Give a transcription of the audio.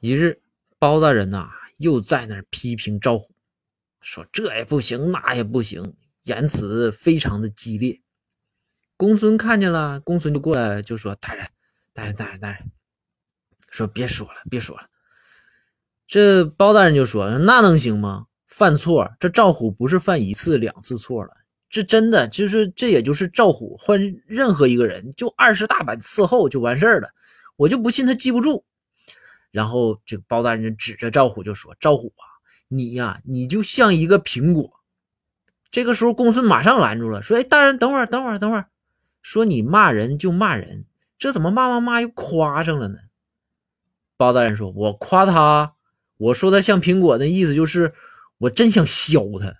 一日，包大人呐又在那儿批评赵虎，说这也不行，那也不行，言辞非常的激烈。公孙看见了，公孙就过来就说：“大人，大人，大人，大人，说别说了，别说了。”这包大人就说：“那能行吗？犯错，这赵虎不是犯一次两次错了，这真的就是这也就是赵虎换任何一个人就二十大板伺候就完事儿了，我就不信他记不住。”然后这个包大人指着赵虎就说：“赵虎啊，你呀，你就像一个苹果。”这个时候，公孙马上拦住了，说：“哎，大人，等会儿，等会儿，等会儿，说你骂人就骂人，这怎么骂骂骂又夸上了呢？”包大人说：“我夸他，我说他像苹果的意思就是我真想削他。”